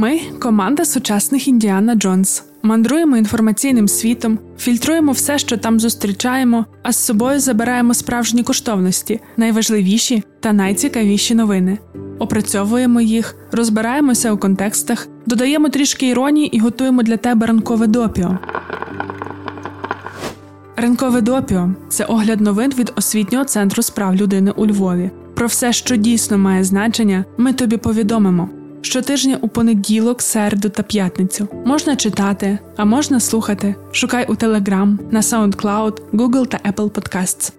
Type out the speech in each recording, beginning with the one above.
Ми команда сучасних Індіана Джонс. Мандруємо інформаційним світом, фільтруємо все, що там зустрічаємо, а з собою забираємо справжні коштовності, найважливіші та найцікавіші новини. Опрацьовуємо їх, розбираємося у контекстах, додаємо трішки іронії і готуємо для тебе ранкове допіо. Ранкове допіо це огляд новин від освітнього центру справ людини у Львові. Про все, що дійсно має значення, ми тобі повідомимо. Щотижня у понеділок, середу та п'ятницю можна читати, а можна слухати. Шукай у Telegram, на SoundCloud, Google та Apple Podcasts.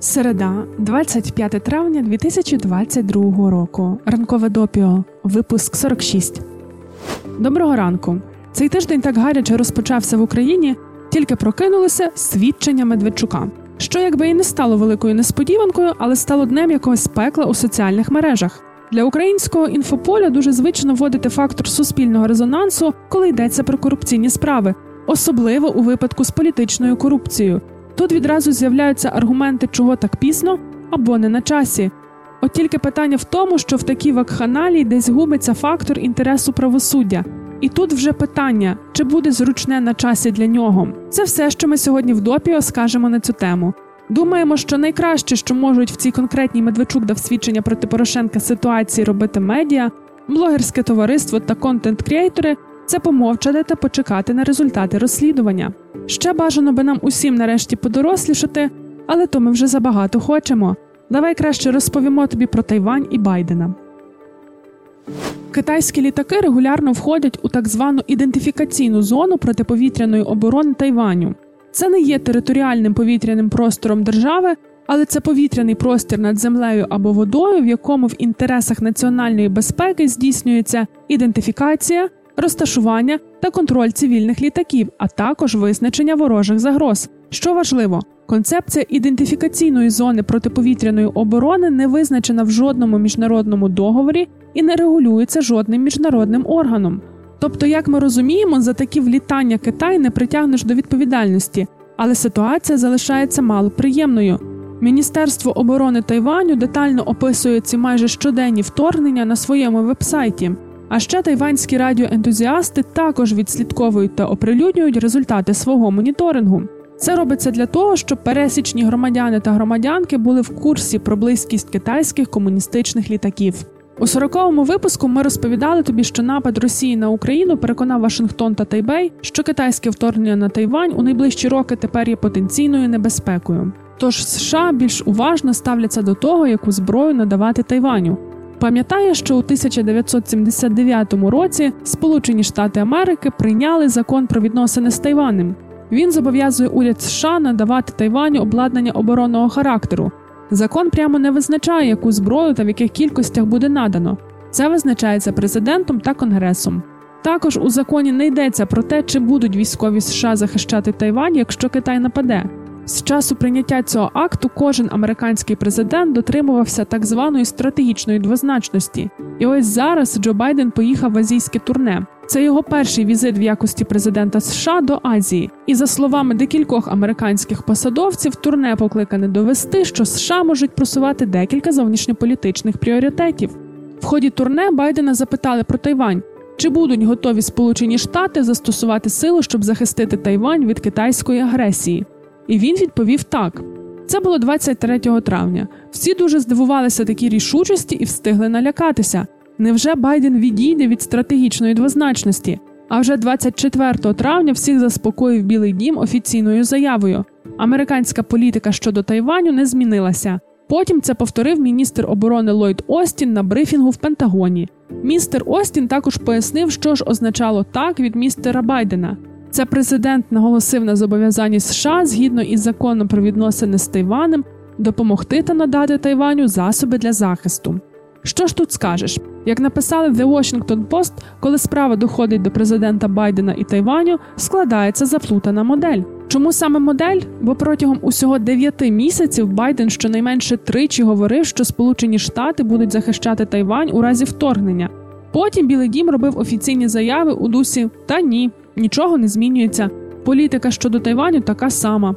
Середа, 25 травня 2022 року. Ранкове допіо. Випуск 46. Доброго ранку. Цей тиждень так гаряче розпочався в Україні, тільки прокинулися свідчення Медведчука. Що якби і не стало великою несподіванкою, але стало днем якогось пекла у соціальних мережах. Для українського інфополя дуже звично вводити фактор суспільного резонансу, коли йдеться про корупційні справи, особливо у випадку з політичною корупцією. Тут відразу з'являються аргументи, чого так пізно або не на часі. От тільки питання в тому, що в такій вакханалії десь губиться фактор інтересу правосуддя. І тут вже питання, чи буде зручне на часі для нього. Це все, що ми сьогодні в допіо скажемо на цю тему. Думаємо, що найкраще, що можуть в цій конкретній Медведчук дав свідчення проти Порошенка ситуації робити медіа, блогерське товариство та контент-кріейтори це помовчати та почекати на результати розслідування. Ще бажано би нам усім нарешті подорослішати, але то ми вже забагато хочемо. Давай краще розповімо тобі про Тайвань і Байдена. Китайські літаки регулярно входять у так звану ідентифікаційну зону протиповітряної оборони Тайваню. Це не є територіальним повітряним простором держави, але це повітряний простір над землею або водою, в якому в інтересах національної безпеки здійснюється ідентифікація, розташування та контроль цивільних літаків, а також визначення ворожих загроз. Що важливо, концепція ідентифікаційної зони протиповітряної оборони не визначена в жодному міжнародному договорі і не регулюється жодним міжнародним органом. Тобто, як ми розуміємо, за такі влітання Китай не притягнеш до відповідальності, але ситуація залишається малоприємною. Міністерство оборони Тайваню детально описує ці майже щоденні вторгнення на своєму вебсайті. А ще тайванські радіоентузіасти також відслідковують та оприлюднюють результати свого моніторингу. Це робиться для того, щоб пересічні громадяни та громадянки були в курсі про близькість китайських комуністичних літаків. У 40-му випуску ми розповідали тобі, що напад Росії на Україну переконав Вашингтон та Тайбей, що китайське вторгнення на Тайвань у найближчі роки тепер є потенційною небезпекою. Тож США більш уважно ставляться до того, яку зброю надавати Тайваню. Пам'ятає, що у 1979 році Сполучені Штати Америки прийняли закон про відносини з Тайванем. Він зобов'язує уряд США надавати Тайваню обладнання оборонного характеру. Закон прямо не визначає, яку зброю та в яких кількостях буде надано. Це визначається президентом та конгресом. Також у законі не йдеться про те, чи будуть військові США захищати Тайвань, якщо Китай нападе. З часу прийняття цього акту кожен американський президент дотримувався так званої стратегічної двозначності. І ось зараз Джо Байден поїхав в азійське турне. Це його перший візит в якості президента США до Азії. І за словами декількох американських посадовців, турне покликане довести, що США можуть просувати декілька зовнішньополітичних пріоритетів. В ході турне Байдена запитали про Тайвань. Чи будуть готові Сполучені Штати застосувати силу, щоб захистити Тайвань від китайської агресії? І він відповів так. Це було 23 травня. Всі дуже здивувалися такій рішучості і встигли налякатися. Невже Байден відійде від стратегічної двозначності? А вже 24 травня всіх заспокоїв Білий Дім офіційною заявою. Американська політика щодо Тайваню не змінилася. Потім це повторив міністр оборони Ллойд Остін на брифінгу в Пентагоні. Містер Остін також пояснив, що ж означало так від містера Байдена. Це президент наголосив на зобов'язанні США згідно із законом про відносини з Тайванем допомогти та надати Тайваню засоби для захисту. Що ж тут скажеш? Як написали в The Washington Post, коли справа доходить до президента Байдена і Тайваню, складається заплутана модель. Чому саме модель? Бо протягом усього дев'яти місяців Байден щонайменше тричі говорив, що Сполучені Штати будуть захищати Тайвань у разі вторгнення. Потім Білий Дім робив офіційні заяви у дусі та ні, нічого не змінюється. Політика щодо Тайваню така сама.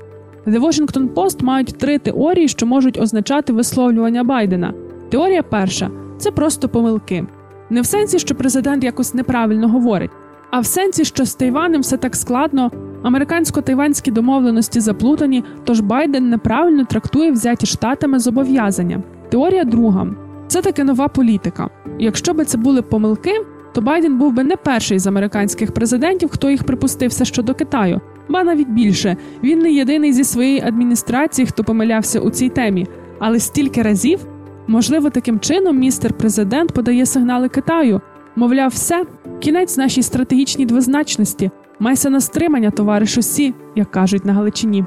The Washington Post мають три теорії, що можуть означати висловлювання Байдена. Теорія перша це просто помилки. Не в сенсі, що президент якось неправильно говорить, а в сенсі, що з Тайванем все так складно, американсько-тайванські домовленості заплутані, тож Байден неправильно трактує взяті штатами зобов'язання. Теорія друга це таки нова політика. Якщо би це були помилки, то Байден був би не перший з американських президентів, хто їх припустився щодо Китаю, ба навіть більше. Він не єдиний зі своєї адміністрації, хто помилявся у цій темі, але стільки разів. Можливо, таким чином містер президент подає сигнали Китаю. Мовляв, все, кінець нашій стратегічній двозначності, майся на стримання, товаришу Сі, як кажуть на Галичині.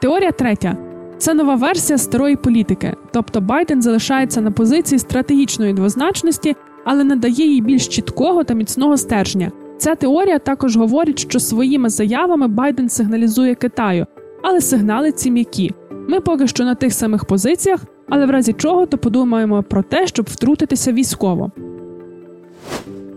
Теорія третя це нова версія старої політики, тобто Байден залишається на позиції стратегічної двозначності, але надає їй більш чіткого та міцного стержня. Ця теорія також говорить, що своїми заявами Байден сигналізує Китаю, але сигнали ці м'які. Ми поки що на тих самих позиціях, але в разі чого то подумаємо про те, щоб втрутитися військово.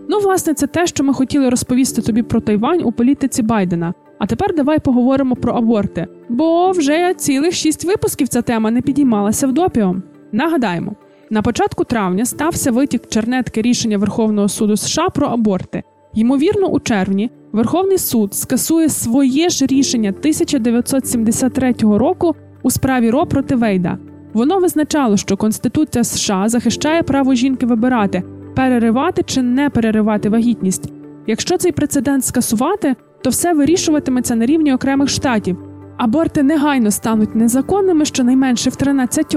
Ну, власне, це те, що ми хотіли розповісти тобі про Тайвань у політиці Байдена. А тепер давай поговоримо про аборти, бо вже цілих шість випусків ця тема не підіймалася в допіо. Нагадаємо, на початку травня стався витік чернетки рішення Верховного суду США про аборти. Ймовірно, у червні Верховний суд скасує своє ж рішення 1973 року у справі Ро проти Вейда. Воно визначало, що Конституція США захищає право жінки вибирати, переривати чи не переривати вагітність. Якщо цей прецедент скасувати, то все вирішуватиметься на рівні окремих штатів. Аборти негайно стануть незаконними щонайменше в 13.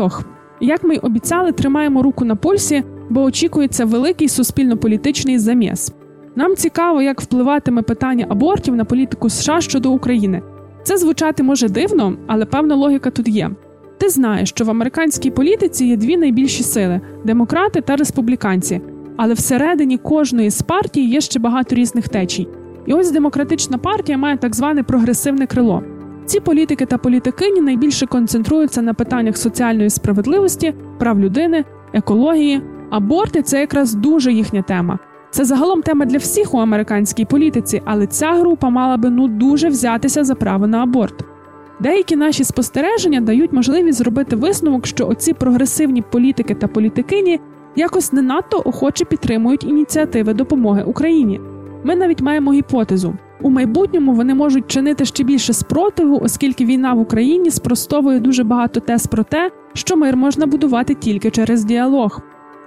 Як ми й обіцяли, тримаємо руку на пульсі, бо очікується великий суспільно-політичний заміс. Нам цікаво, як впливатиме питання абортів на політику США щодо України. Це звучати може дивно, але певна логіка тут є. Ти знаєш, що в американській політиці є дві найбільші сили демократи та республіканці, але всередині кожної з партій є ще багато різних течій. І ось демократична партія має так зване прогресивне крило. Ці політики та політикині найбільше концентруються на питаннях соціальної справедливості, прав людини, екології. Аборти це якраз дуже їхня тема. Це загалом тема для всіх у американській політиці, але ця група мала би ну дуже взятися за право на аборт. Деякі наші спостереження дають можливість зробити висновок, що оці прогресивні політики та політикині якось не надто охоче підтримують ініціативи допомоги Україні. Ми навіть маємо гіпотезу. У майбутньому вони можуть чинити ще більше спротиву, оскільки війна в Україні спростовує дуже багато тез про те, що мир можна будувати тільки через діалог.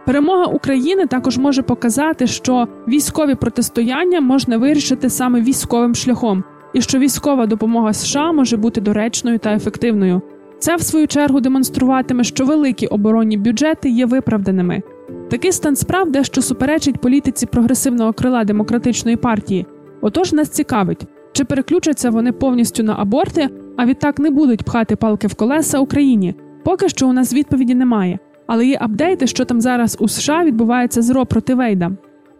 Перемога України також може показати, що військові протистояння можна вирішити саме військовим шляхом, і що військова допомога США може бути доречною та ефективною. Це в свою чергу демонструватиме, що великі оборонні бюджети є виправданими. Такий стан справ дещо суперечить політиці прогресивного крила демократичної партії. Отож нас цікавить, чи переключаться вони повністю на аборти, а відтак не будуть пхати палки в колеса Україні. Поки що у нас відповіді немає, але є апдейти, що там зараз у США відбувається з РО проти Вейда.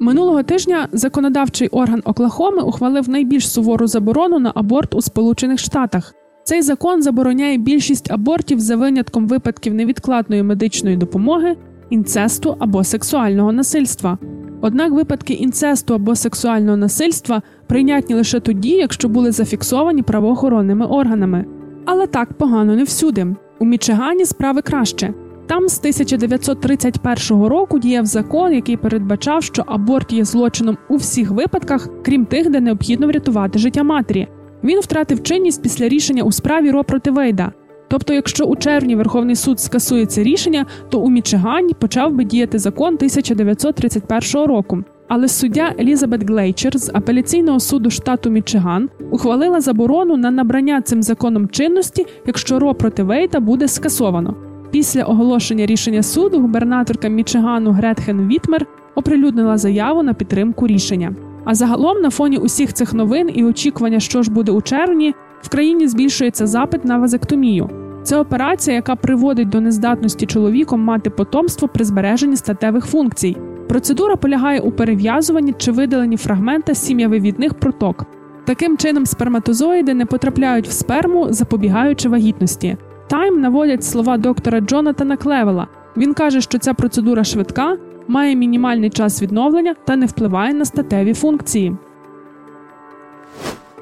Минулого тижня законодавчий орган Оклахоми ухвалив найбільш сувору заборону на аборт у Сполучених Штатах. Цей закон забороняє більшість абортів за винятком випадків невідкладної медичної допомоги, інцесту або сексуального насильства. Однак випадки інцесту або сексуального насильства прийнятні лише тоді, якщо були зафіксовані правоохоронними органами. Але так погано не всюди. У Мічигані справи краще. Там з 1931 року діяв закон, який передбачав, що аборт є злочином у всіх випадках, крім тих, де необхідно врятувати життя матері. Він втратив чинність після рішення у справі Ро проти Вейда. Тобто, якщо у червні Верховний суд скасує це рішення, то у Мічигані почав би діяти закон 1931 року. Але суддя Елізабет Глейчер з апеляційного суду штату Мічиган ухвалила заборону на набрання цим законом чинності, якщо Ро проти Вейда буде скасовано. Після оголошення рішення суду губернаторка Мічигану Гретхен Вітмер оприлюднила заяву на підтримку рішення. А загалом, на фоні усіх цих новин і очікування, що ж буде у червні, в країні збільшується запит на вазектомію. Це операція, яка приводить до нездатності чоловіком мати потомство при збереженні статевих функцій. Процедура полягає у перев'язуванні чи видаленні фрагмента сім'явивідних проток. Таким чином, сперматозоїди не потрапляють в сперму, запобігаючи вагітності. Тайм наводять слова доктора Джонатана Клевела. Він каже, що ця процедура швидка, має мінімальний час відновлення та не впливає на статеві функції.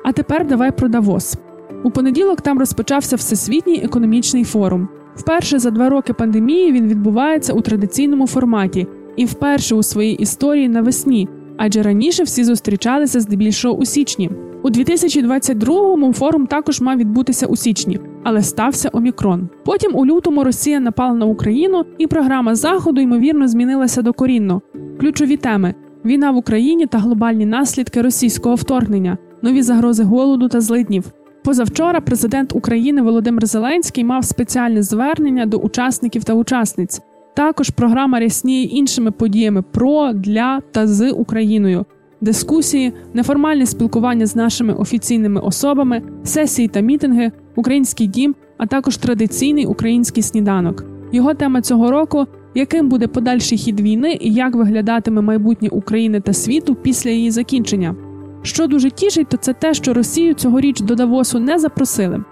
А тепер давай про Давос. У понеділок там розпочався всесвітній економічний форум. Вперше за два роки пандемії він відбувається у традиційному форматі і вперше у своїй історії навесні, адже раніше всі зустрічалися здебільшого у січні. У 2022-му форум також мав відбутися у січні, але стався омікрон. Потім у лютому Росія напала на Україну, і програма заходу ймовірно змінилася докорінно. Ключові теми: війна в Україні та глобальні наслідки російського вторгнення, нові загрози голоду та злиднів. Позавчора президент України Володимир Зеленський мав спеціальне звернення до учасників та учасниць. Також програма рясніє іншими подіями про, для та з Україною, дискусії, неформальне спілкування з нашими офіційними особами, сесії та мітинги, український дім, а також традиційний український сніданок. Його тема цього року яким буде подальший хід війни і як виглядатиме майбутнє України та світу після її закінчення. Що дуже тішить, то це те, що Росію цьогоріч до Давосу не запросили.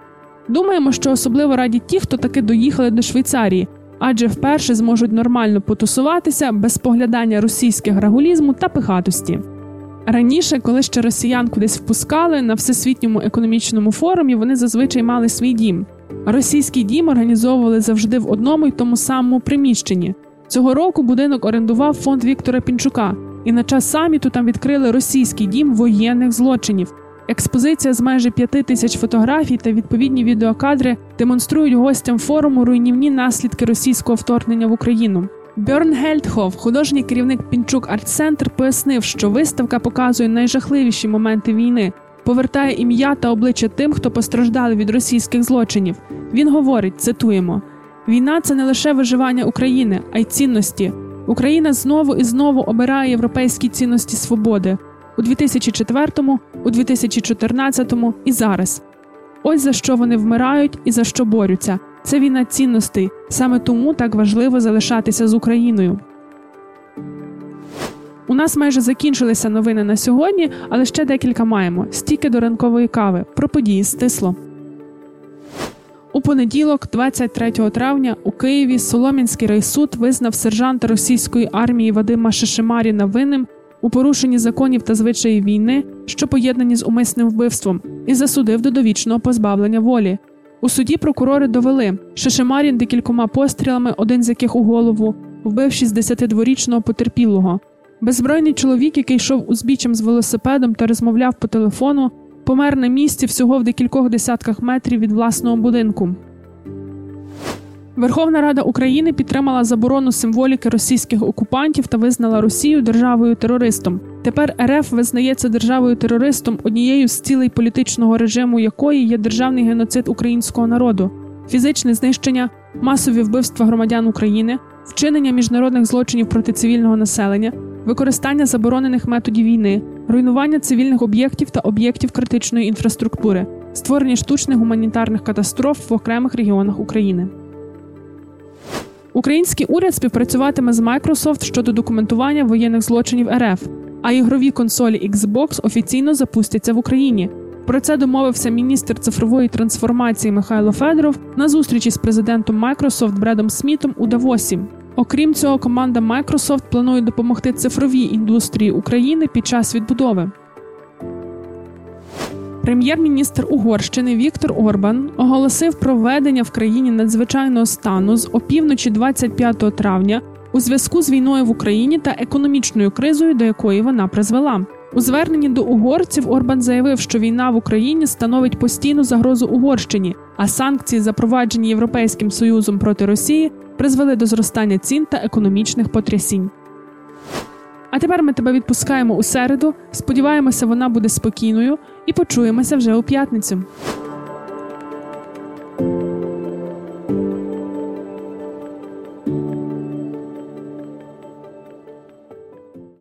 Думаємо, що особливо раді ті, хто таки доїхали до Швейцарії, адже вперше зможуть нормально потусуватися без поглядання російських рагулізму та пихатості. Раніше, коли ще росіян кудись впускали на всесвітньому економічному форумі, вони зазвичай мали свій дім. Російський дім організовували завжди в одному й тому самому приміщенні. Цього року будинок орендував фонд Віктора Пінчука, і на час саміту там відкрили російський дім воєнних злочинів. Експозиція з майже п'яти тисяч фотографій та відповідні відеокадри демонструють гостям форуму руйнівні наслідки російського вторгнення в Україну. Бьорн Гельдхоф, художній керівник Пінчук Арт-Центр, пояснив, що виставка показує найжахливіші моменти війни, повертає ім'я та обличчя тим, хто постраждали від російських злочинів. Він говорить: цитуємо: війна це не лише виживання України, а й цінності. Україна знову і знову обирає європейські цінності свободи у 2004-му, у 2014-му і зараз. Ось за що вони вмирають і за що борються. Це війна цінностей. Саме тому так важливо залишатися з Україною. У нас майже закінчилися новини на сьогодні, але ще декілька маємо. Стільки до ранкової кави. Про події стисло. У понеділок, 23 травня, у Києві Солом'янський райсуд визнав сержанта російської армії Вадима Шишимаріна винним у порушенні законів та звичаїв війни, що поєднані з умисним вбивством, і засудив до довічного позбавлення волі. У суді прокурори довели, Шишимарін декількома пострілами, один з яких у голову, вбив 62-річного потерпілого. Беззбройний чоловік, який йшов узбіччям з велосипедом та розмовляв по телефону, помер на місці всього в декількох десятках метрів від власного будинку. Верховна Рада України підтримала заборону символіки російських окупантів та визнала Росію державою терористом. Тепер РФ визнається державою терористом, однією з цілей політичного режиму якої є державний геноцид українського народу, фізичне знищення, масові вбивства громадян України, вчинення міжнародних злочинів проти цивільного населення, використання заборонених методів війни, руйнування цивільних об'єктів та об'єктів критичної інфраструктури, створення штучних гуманітарних катастроф в окремих регіонах України. Український уряд співпрацюватиме з Microsoft щодо документування воєнних злочинів РФ, а ігрові консолі Xbox офіційно запустяться в Україні. Про це домовився міністр цифрової трансформації Михайло Федоров на зустрічі з президентом Microsoft Бредом Смітом у Давосі. Окрім цього, команда Microsoft планує допомогти цифровій індустрії України під час відбудови. Прем'єр-міністр Угорщини Віктор Орбан оголосив про введення в країні надзвичайного стану з опівночі 25 травня у зв'язку з війною в Україні та економічною кризою, до якої вона призвела. У зверненні до угорців Орбан заявив, що війна в Україні становить постійну загрозу Угорщині, а санкції, запроваджені Європейським Союзом проти Росії, призвели до зростання цін та економічних потрясінь. А тепер ми тебе відпускаємо у середу. Сподіваємося, вона буде спокійною і почуємося вже у п'ятницю.